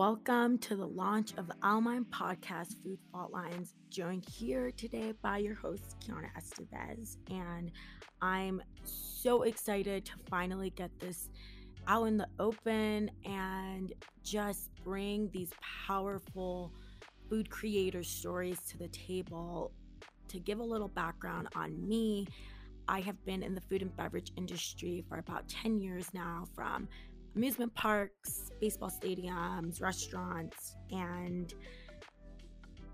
Welcome to the launch of the Almine podcast, Food Fault Lines. Joined here today by your host, Kiana Estevez. And I'm so excited to finally get this out in the open and just bring these powerful food creator stories to the table. To give a little background on me, I have been in the food and beverage industry for about 10 years now, from amusement parks, baseball stadiums, restaurants, and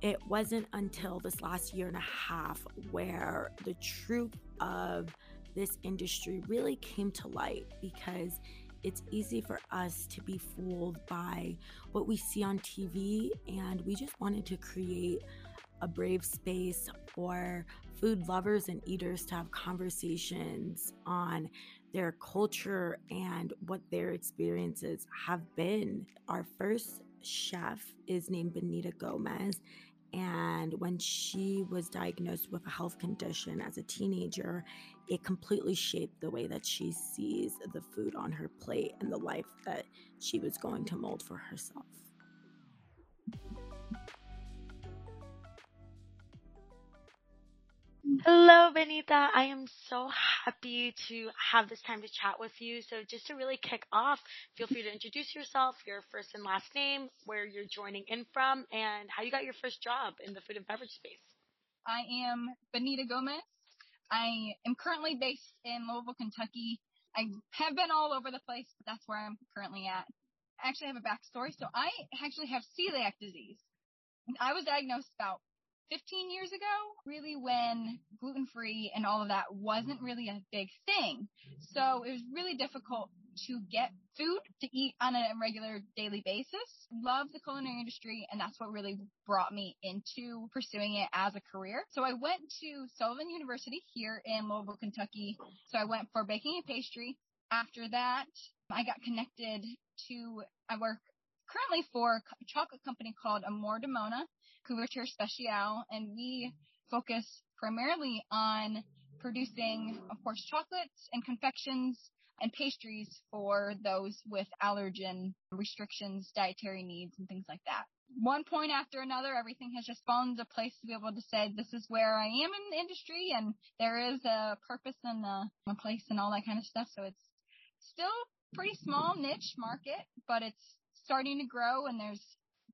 it wasn't until this last year and a half where the truth of this industry really came to light because it's easy for us to be fooled by what we see on TV, and we just wanted to create a brave space for food lovers and eaters to have conversations on their culture and what their experiences have been. Our first chef is named Benita Gomez. And when she was diagnosed with a health condition as a teenager, it completely shaped the way that she sees the food on her plate and the life that she was going to mold for herself. Hello, Benita. I am so happy to have this time to chat with you. So, just to really kick off, feel free to introduce yourself, your first and last name, where you're joining in from, and how you got your first job in the food and beverage space. I am Benita Gomez. I am currently based in Louisville, Kentucky. I have been all over the place, but that's where I'm currently at. I actually have a backstory. So, I actually have celiac disease. I was diagnosed about 15 years ago, really when gluten free and all of that wasn't really a big thing. So it was really difficult to get food to eat on a regular daily basis. Love the culinary industry and that's what really brought me into pursuing it as a career. So I went to Sullivan University here in Louisville, Kentucky. So I went for baking and pastry. After that, I got connected to, I work currently for a chocolate company called Amor de Mona Couverture Special, and we focus primarily on producing, of course, chocolates and confections and pastries for those with allergen restrictions, dietary needs, and things like that. One point after another, everything has just fallen into place to be able to say this is where I am in the industry and there is a purpose and a, a place and all that kind of stuff. So it's still pretty small niche market, but it's starting to grow and there's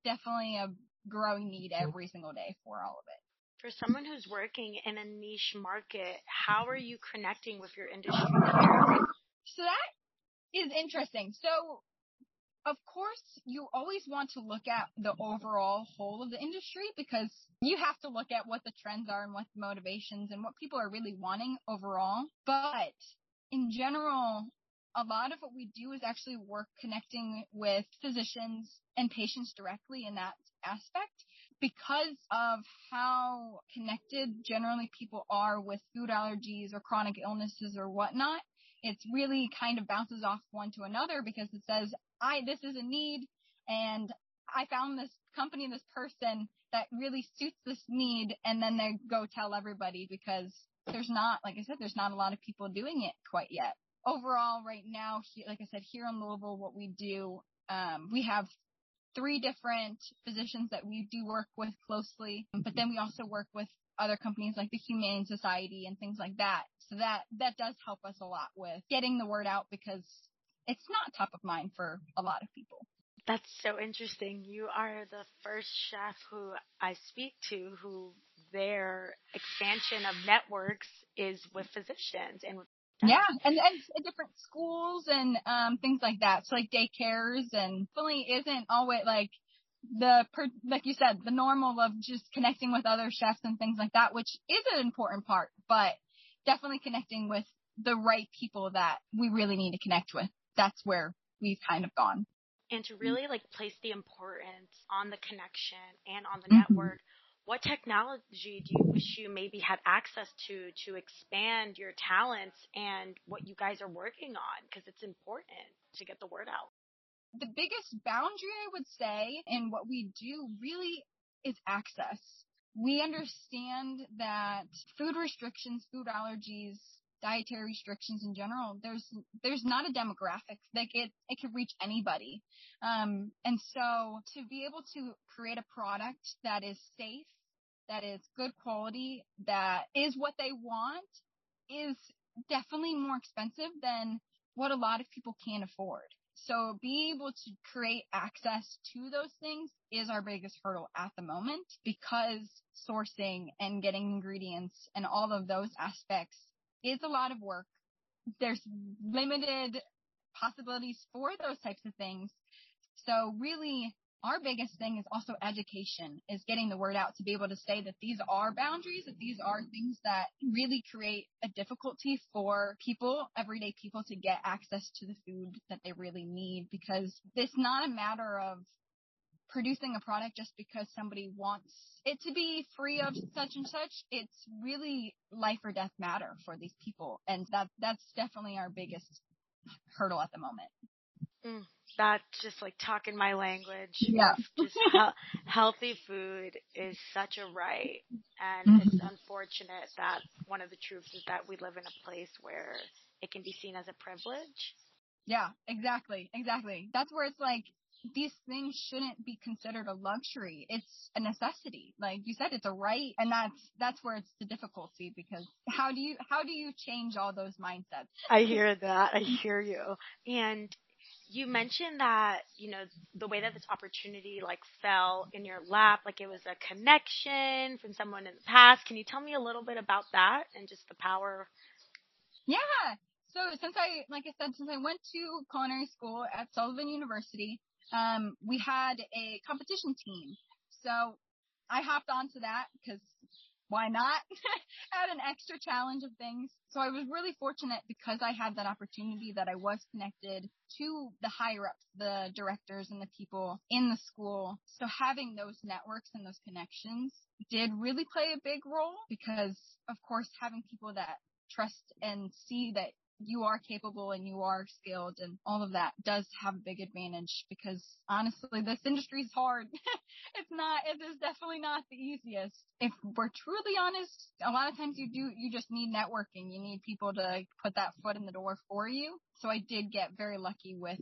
definitely a growing need mm-hmm. every single day for all of it. For someone who's working in a niche market, how are you connecting with your industry? So that is interesting. So of course, you always want to look at the overall whole of the industry because you have to look at what the trends are and what the motivations and what people are really wanting overall. But in general, a lot of what we do is actually work connecting with physicians and patients directly in that aspect because of how connected generally people are with food allergies or chronic illnesses or whatnot. It's really kind of bounces off one to another because it says, I, this is a need and I found this company, this person that really suits this need. And then they go tell everybody because there's not, like I said, there's not a lot of people doing it quite yet. Overall, right now, like I said, here in Louisville, what we do, um, we have three different physicians that we do work with closely, but then we also work with other companies like the Humane Society and things like that. So that, that does help us a lot with getting the word out because it's not top of mind for a lot of people. That's so interesting. You are the first chef who I speak to who their expansion of networks is with physicians and with yeah, and, and different schools and um things like that. So like daycares and fully isn't always like the per, like you said the normal of just connecting with other chefs and things like that, which is an important part, but definitely connecting with the right people that we really need to connect with. That's where we've kind of gone. And to really like place the importance on the connection and on the mm-hmm. network what technology do you wish you maybe had access to to expand your talents and what you guys are working on? Because it's important to get the word out. The biggest boundary i would say in what we do really is access. We understand that food restrictions food allergies dietary restrictions in general, there's there's not a demographic. Like it it could reach anybody. Um, and so to be able to create a product that is safe, that is good quality, that is what they want, is definitely more expensive than what a lot of people can afford. So being able to create access to those things is our biggest hurdle at the moment because sourcing and getting ingredients and all of those aspects is a lot of work. There's limited possibilities for those types of things. So really our biggest thing is also education, is getting the word out to be able to say that these are boundaries, that these are things that really create a difficulty for people, everyday people to get access to the food that they really need because it's not a matter of producing a product just because somebody wants it to be free of such and such. It's really life or death matter for these people. And that, that's definitely our biggest hurdle at the moment. Mm, that's just like talking my language. Yeah. Just he- healthy food is such a right. And mm-hmm. it's unfortunate that one of the truths is that we live in a place where it can be seen as a privilege. Yeah, exactly. Exactly. That's where it's like, these things shouldn't be considered a luxury. It's a necessity. Like you said, it's a right. And that's, that's where it's the difficulty because how do you, how do you change all those mindsets? I hear that. I hear you. And you mentioned that, you know, the way that this opportunity like fell in your lap, like it was a connection from someone in the past. Can you tell me a little bit about that and just the power? Yeah. So since I, like I said, since I went to culinary school at Sullivan University, um, we had a competition team. So I hopped onto that because why not? Add an extra challenge of things. So I was really fortunate because I had that opportunity that I was connected to the higher ups, the directors and the people in the school. So having those networks and those connections did really play a big role because of course having people that trust and see that you are capable and you are skilled and all of that does have a big advantage because honestly, this industry is hard. it's not, it is definitely not the easiest. If we're truly honest, a lot of times you do, you just need networking. You need people to put that foot in the door for you. So I did get very lucky with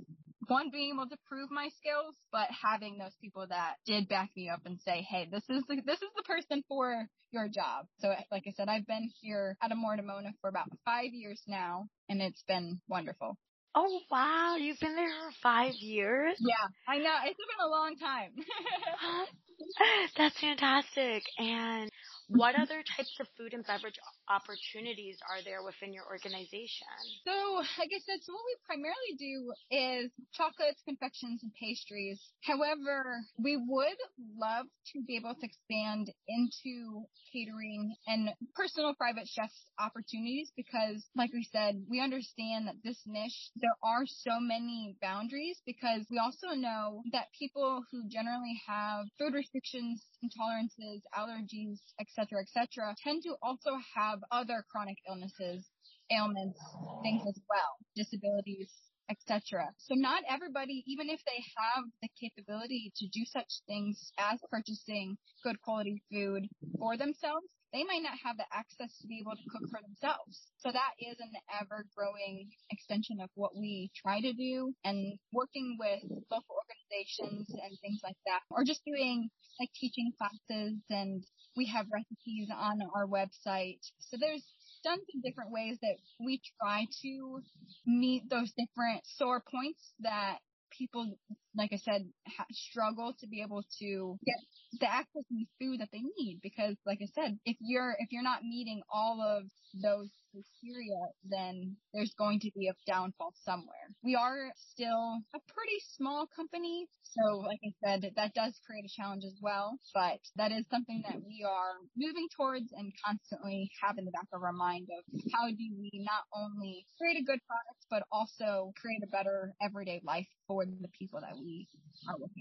one being able to prove my skills, but having those people that did back me up and say, "Hey, this is the, this is the person for your job." So, like I said, I've been here at Amor de Mona for about five years now, and it's been wonderful. Oh wow, you've been there for five years? Yeah, I know. It's been a long time. That's fantastic. And what other types of food and beverage opportunities are there within your organization? So, like I said, so what we primarily do is chocolates, confections, and pastries. However, we would love to be able to expand into catering and personal private chef opportunities because, like we said, we understand that this niche, there are so many boundaries because we also know that people who generally have food restrictions, intolerances, allergies, etc., cetera, et cetera, tend to also have other chronic illnesses, ailments, things as well, disabilities, etc. So not everybody, even if they have the capability to do such things as purchasing good quality food for themselves, they might not have the access to be able to cook for themselves. So that is an ever growing extension of what we try to do and working with local and things like that, or just doing like teaching classes and we have recipes on our website. So there's done some different ways that we try to meet those different sore points that people, like I said, ha- struggle to be able to get the access to food that they need because, like I said, if you're if you're not meeting all of those criteria, then there's going to be a downfall somewhere. We are still a pretty small company, so like I said, that does create a challenge as well. But that is something that we are moving towards and constantly have in the back of our mind of how do we not only create a good product, but also create a better everyday life for the people that we are with.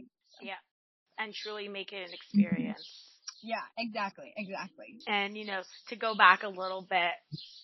Yeah. And truly make it an mm-hmm. experience. Yeah, exactly, exactly. And you know, to go back a little bit,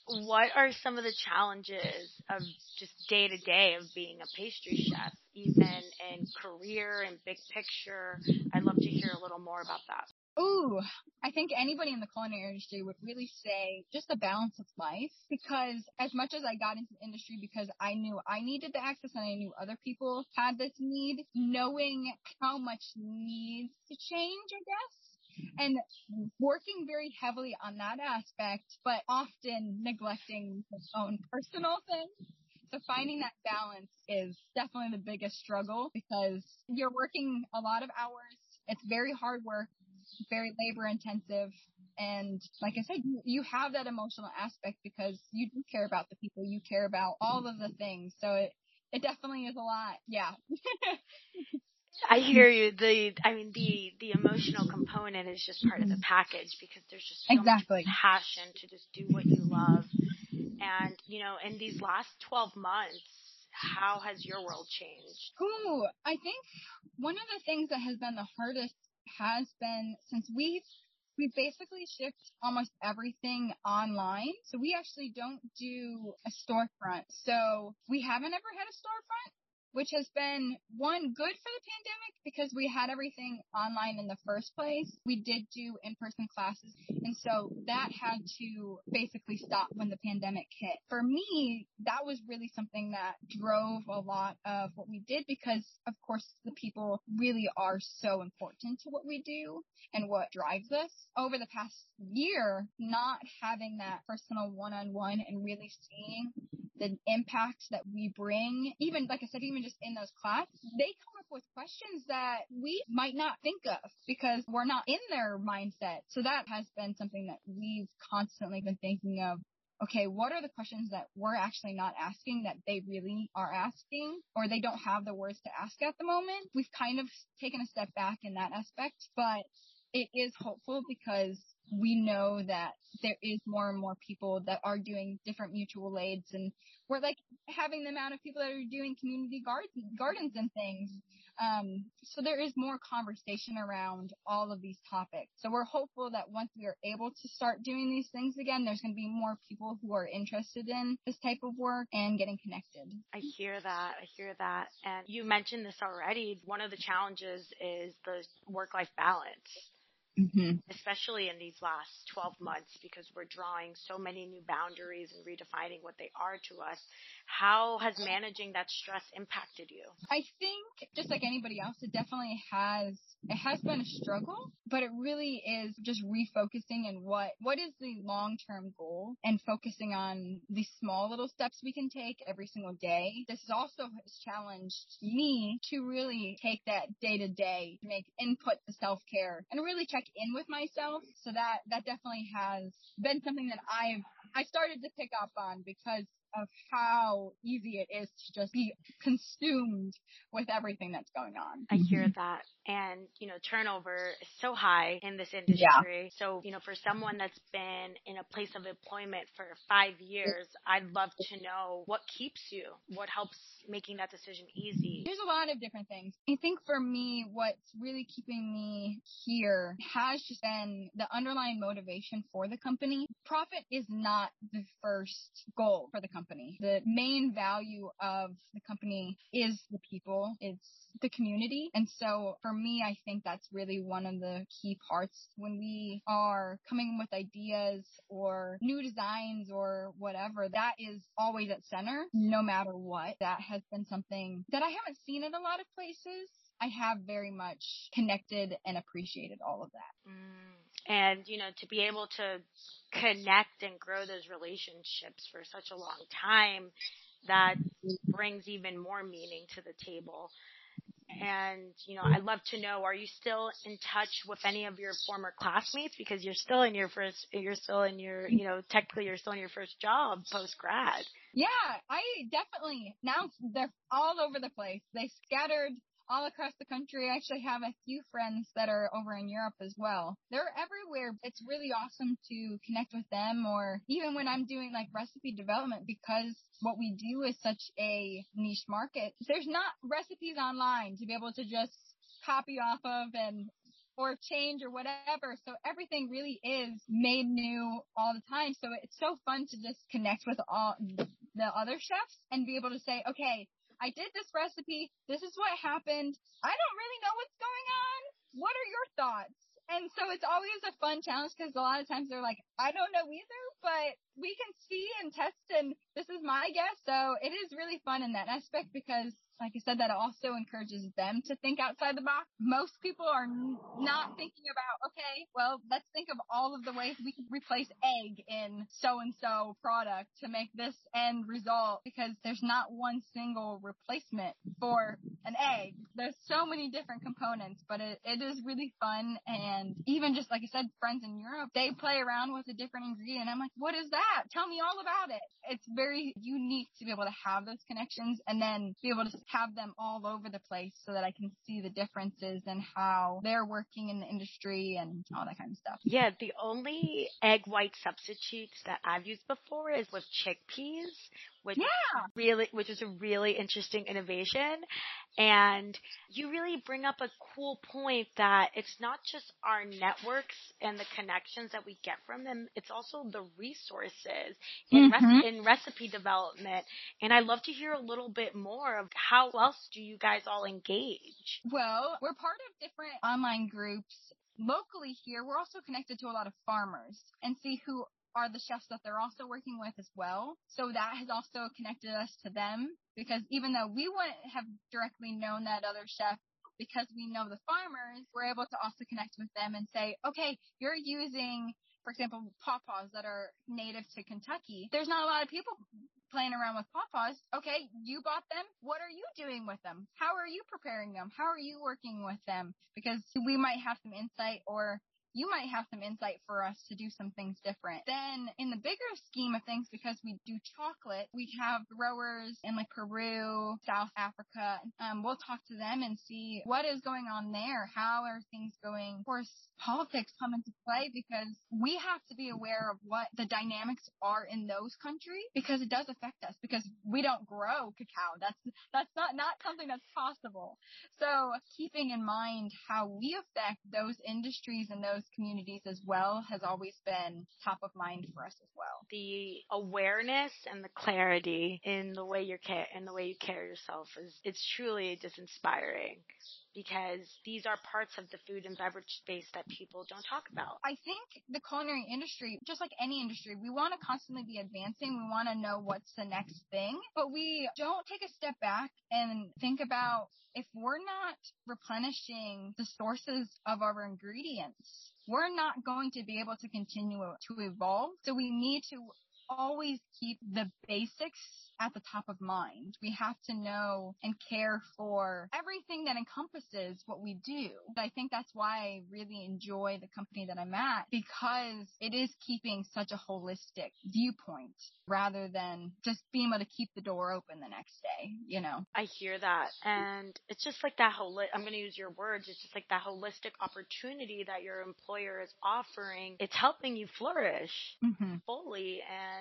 what are some of the challenges of just day to day of being a pastry chef, even in career and big picture? I'd love to hear a little more about that. Ooh, I think anybody in the culinary industry would really say just the balance of life because as much as I got into the industry because I knew I needed the access and I knew other people had this need, knowing how much needs to change, I guess, and working very heavily on that aspect, but often neglecting his own personal things. So finding that balance is definitely the biggest struggle because you're working a lot of hours. It's very hard work very labor intensive. And like I said, you, you have that emotional aspect because you do care about the people, you care about all of the things. So it, it definitely is a lot. Yeah. I hear you. The, I mean, the, the emotional component is just part of the package because there's just so exactly. much passion to just do what you love. And, you know, in these last 12 months, how has your world changed? Ooh, I think one of the things that has been the hardest has been since we've we basically shipped almost everything online. So we actually don't do a storefront. So we haven't ever had a storefront which has been one good for the pandemic because we had everything online in the first place. We did do in-person classes. And so that had to basically stop when the pandemic hit. For me, that was really something that drove a lot of what we did because of course the people really are so important to what we do and what drives us. Over the past year, not having that personal one-on-one and really seeing the impact that we bring, even like I said, even just in those classes, they come up with questions that we might not think of because we're not in their mindset. So that has been something that we've constantly been thinking of okay, what are the questions that we're actually not asking that they really are asking or they don't have the words to ask at the moment? We've kind of taken a step back in that aspect, but it is hopeful because we know that there is more and more people that are doing different mutual aids and we're like having the amount of people that are doing community gardens, gardens and things. Um, so there is more conversation around all of these topics. So we're hopeful that once we are able to start doing these things again, there's going to be more people who are interested in this type of work and getting connected. I hear that. I hear that. And you mentioned this already. One of the challenges is the work-life balance mm-hmm. especially in these last 12 months because we're drawing so many new boundaries and redefining what they are to us. How has managing that stress impacted you? I think just like anybody else, it definitely has it has been a struggle, but it really is just refocusing and what what is the long-term goal and focusing on the small little steps we can take every single day. This also has challenged me to really take that day to day, make input to self-care and really check in with myself. So that that definitely has been something that I've I started to pick up on because of how easy it is to just be consumed with everything that's going on. I hear mm-hmm. that. And, you know, turnover is so high in this industry. Yeah. So, you know, for someone that's been in a place of employment for five years, I'd love to know what keeps you, what helps making that decision easy. There's a lot of different things. I think for me, what's really keeping me here has just been the underlying motivation for the company. Profit is not the first goal for the company. The main value of the company is the people. It's the community. And so for me, I think that's really one of the key parts when we are coming with ideas or new designs or whatever. That is always at center, no matter what. That has been something that I haven't seen in a lot of places. I have very much connected and appreciated all of that. Mm. And, you know, to be able to connect and grow those relationships for such a long time, that brings even more meaning to the table. And, you know, I'd love to know, are you still in touch with any of your former classmates? Because you're still in your first, you're still in your, you know, technically you're still in your first job post grad. Yeah, I definitely, now they're all over the place. They scattered all across the country. I actually have a few friends that are over in Europe as well. They're everywhere. It's really awesome to connect with them or even when I'm doing like recipe development because what we do is such a niche market. There's not recipes online to be able to just copy off of and or change or whatever. So everything really is made new all the time. So it's so fun to just connect with all the other chefs and be able to say, okay, I did this recipe. This is what happened. I don't really know what's going on. What are your thoughts? And so it's always a fun challenge because a lot of times they're like, I don't know either, but we can see and test and this is my guess. So it is really fun in that aspect because like I said, that also encourages them to think outside the box. Most people are n- not thinking about, okay, well, let's think of all of the ways we can replace egg in so and so product to make this end result because there's not one single replacement for an egg. There's so many different components, but it, it is really fun. And even just like I said, friends in Europe, they play around with a different ingredient. I'm like, what is that? Tell me all about it. It's very unique to be able to have those connections and then be able to have them all over the place so that I can see the differences and how they're working in the industry and all that kind of stuff. Yeah, the only egg white substitutes that I've used before is with chickpeas, which yeah. really which is a really interesting innovation and you really bring up a cool point that it's not just our networks and the connections that we get from them it's also the resources in, mm-hmm. in recipe development and i'd love to hear a little bit more of how else do you guys all engage well we're part of different online groups locally here, we're also connected to a lot of farmers and see who are the chefs that they're also working with as well. So that has also connected us to them because even though we wouldn't have directly known that other chef because we know the farmers, we're able to also connect with them and say, okay, you're using, for example, pawpaws that are native to Kentucky. There's not a lot of people playing around with pawpaws. Okay, you bought them. What are you doing with them? How are you preparing them? How are you working with them? Because we might have some insight or you might have some insight for us to do some things different. Then in the bigger scheme of things, because we do chocolate, we have growers in like Peru, South Africa. Um, we'll talk to them and see what is going on there. How are things going? Of course, politics come into play because we have to be aware of what the dynamics are in those countries because it does affect us because we don't grow cacao. That's, that's not, not something that's possible. So keeping in mind how we affect those industries and those communities as well has always been top of mind for us as well. The awareness and the clarity in the way you're in the way you carry yourself is it's truly just inspiring because these are parts of the food and beverage space that people don't talk about. I think the culinary industry, just like any industry, we want to constantly be advancing. We want to know what's the next thing, but we don't take a step back and think about if we're not replenishing the sources of our ingredients, we're not going to be able to continue to evolve. So we need to always keep the basics at the top of mind. We have to know and care for everything that encompasses what we do. I think that's why I really enjoy the company that I'm at because it is keeping such a holistic viewpoint rather than just being able to keep the door open the next day, you know. I hear that. And it's just like that whole, I'm going to use your words, it's just like that holistic opportunity that your employer is offering. It's helping you flourish mm-hmm. fully and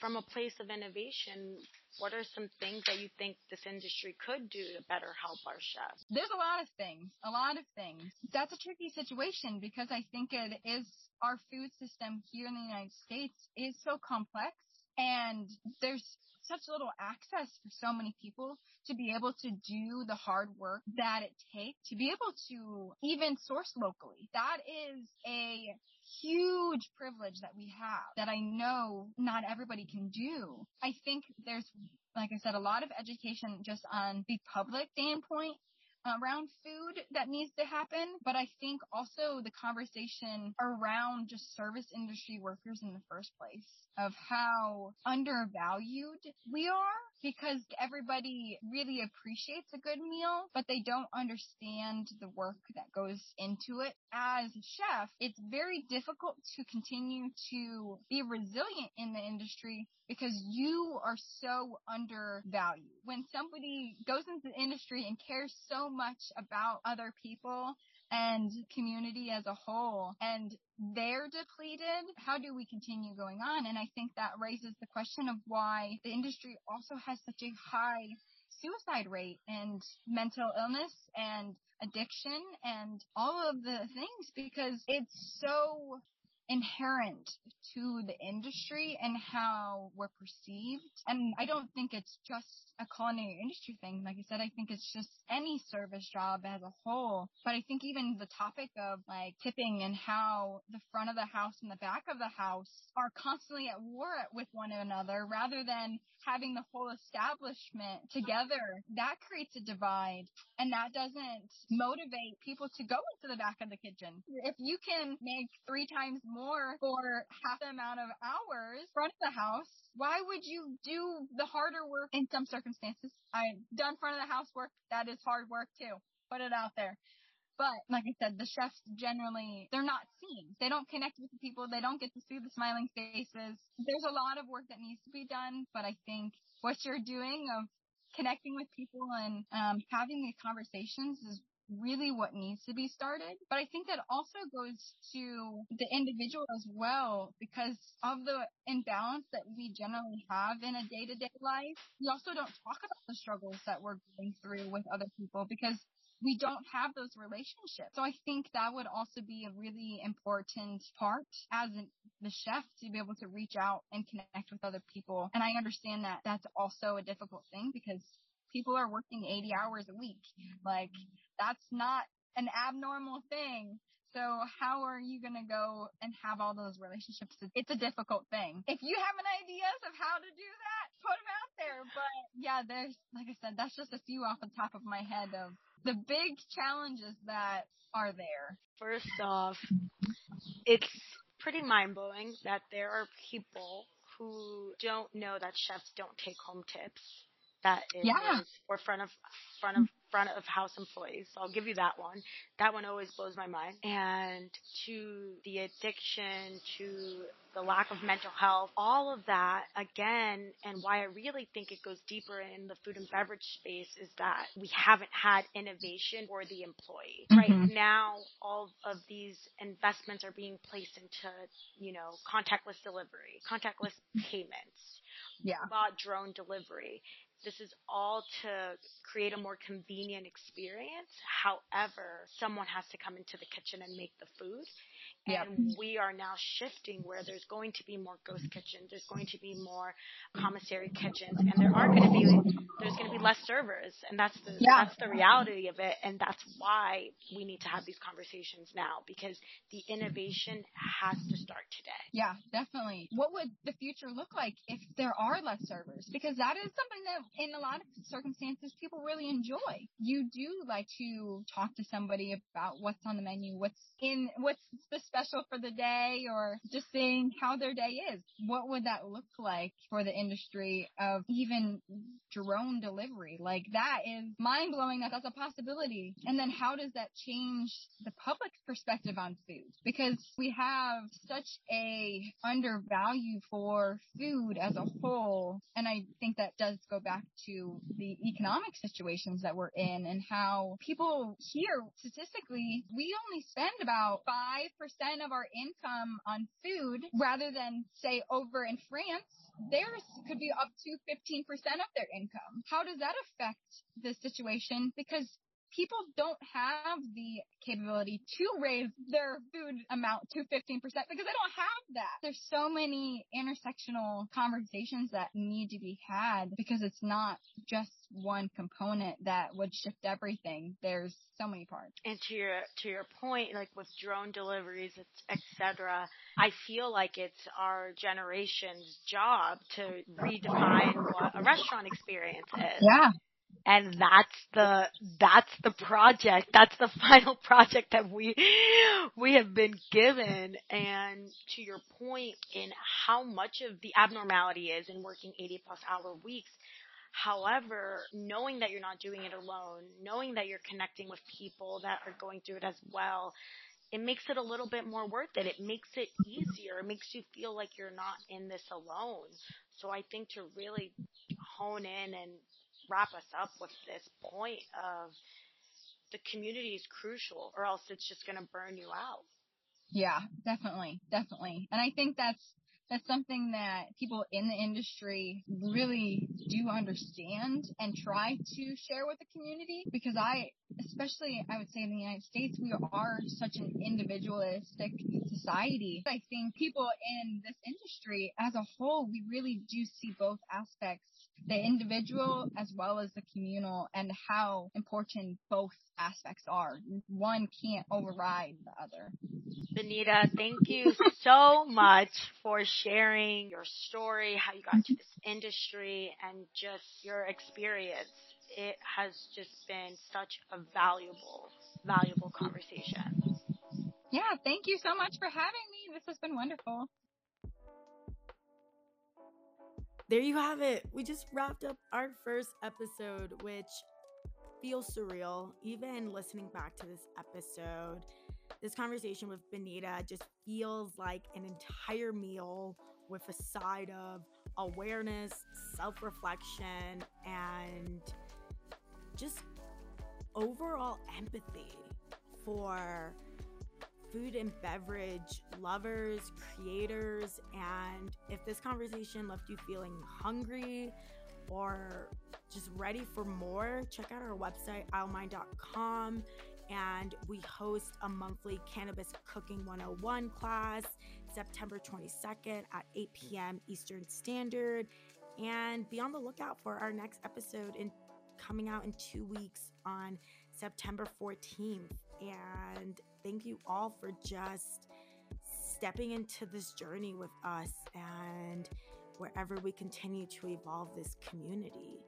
from a place of innovation, what are some things that you think this industry could do to better help our chefs? There's a lot of things, a lot of things. That's a tricky situation because I think it is our food system here in the United States is so complex and there's such little access for so many people to be able to do the hard work that it takes to be able to even source locally. That is a huge privilege that we have that I know not everybody can do. I think there's, like I said, a lot of education just on the public standpoint around food that needs to happen, but I think also the conversation around just service industry workers in the first place of how undervalued we are because everybody really appreciates a good meal, but they don't understand the work that goes into it. As a chef, it's very difficult to continue to be resilient in the industry because you are so undervalued. When somebody goes into the industry and cares so much about other people and community as a whole and they're depleted, how do we continue going on? And I think that raises the question of why the industry also has such a high suicide rate and mental illness and addiction and all of the things because it's so inherent to the industry and how we're perceived. And I don't think it's just a culinary industry thing. Like I said, I think it's just any service job as a whole. But I think even the topic of like tipping and how the front of the house and the back of the house are constantly at war with one another rather than having the whole establishment together, that creates a divide and that doesn't motivate people to go into the back of the kitchen. If you can make three times more for half the amount of hours front of the house, why would you do the harder work in some circumstances? I've done front of the house work. That is hard work too. Put it out there. But like I said, the chefs generally, they're not seen. They don't connect with the people. They don't get to see the smiling faces. There's a lot of work that needs to be done, but I think what you're doing of connecting with people and um, having these conversations is really what needs to be started. But I think that also goes to the individual as well because of the imbalance that we generally have in a day to day life. We also don't talk about the struggles that we're going through with other people because we don't have those relationships. So I think that would also be a really important part as an, the chef to be able to reach out and connect with other people. And I understand that that's also a difficult thing because people are working 80 hours a week. Mm-hmm. Like that's not an abnormal thing. So how are you going to go and have all those relationships? It's a difficult thing. If you have an ideas of how to do that, put them out there. But yeah, there's, like I said, that's just a few off the top of my head of the big challenges that are there? First off, it's pretty mind blowing that there are people who don't know that chefs don't take home tips. That is, yeah. or front of front of front of house employees. So I'll give you that one. That one always blows my mind. And to the addiction, to the lack of mental health, all of that again, and why I really think it goes deeper in the food and beverage space is that we haven't had innovation for the employee. Mm-hmm. Right now, all of these investments are being placed into, you know, contactless delivery, contactless payments, yeah. bot drone delivery. This is all to create a more convenient experience. However, someone has to come into the kitchen and make the food. Yep. And we are now shifting where there's going to be more ghost kitchens, there's going to be more commissary kitchens, and there are going to be there's going to be less servers, and that's the yeah. that's the reality of it, and that's why we need to have these conversations now because the innovation has to start today. Yeah, definitely. What would the future look like if there are less servers? Because that is something that in a lot of circumstances people really enjoy. You do like to talk to somebody about what's on the menu, what's in what's the special for the day or just seeing how their day is. What would that look like for the industry of even drone delivery? Like that is mind blowing that that's a possibility. And then how does that change the public's perspective on food? Because we have such a undervalue for food as a whole. And I think that does go back to the economic situations that we're in and how people here statistically, we only spend about 5% of our income on food rather than say over in France theirs could be up to 15% of their income. How does that affect the situation? Because people don't have the capability to raise their food amount to 15% because they don't have that. There's so many intersectional conversations that need to be had because it's not just one component that would shift everything. There's so many parts. And to your to your point, like with drone deliveries, etc., I feel like it's our generation's job to redefine what a restaurant experience is. Yeah and that's the that's the project that's the final project that we we have been given and to your point in how much of the abnormality is in working 80 plus hour weeks However, knowing that you're not doing it alone, knowing that you're connecting with people that are going through it as well, it makes it a little bit more worth it. It makes it easier. It makes you feel like you're not in this alone. So I think to really hone in and wrap us up with this point of the community is crucial or else it's just going to burn you out. Yeah, definitely. Definitely. And I think that's That's something that people in the industry really do understand and try to share with the community because I, especially I would say in the United States, we are such an individualistic society. I think people in this industry as a whole, we really do see both aspects the individual as well as the communal and how important both aspects are. One can't override the other. Benita, thank you so much for sharing your story, how you got into this industry and just your experience. It has just been such a valuable, valuable conversation. Yeah, thank you so much for having me. This has been wonderful there you have it. We just wrapped up our first episode, which feels surreal. Even listening back to this episode, this conversation with Benita just feels like an entire meal with a side of awareness, self reflection, and just overall empathy for food and beverage lovers, creators, and if this conversation left you feeling hungry or just ready for more, check out our website, owlmind.com. And we host a monthly Cannabis Cooking 101 class September 22nd at 8 p.m. Eastern Standard. And be on the lookout for our next episode in coming out in two weeks on September 14th. And thank you all for just stepping into this journey with us and wherever we continue to evolve this community.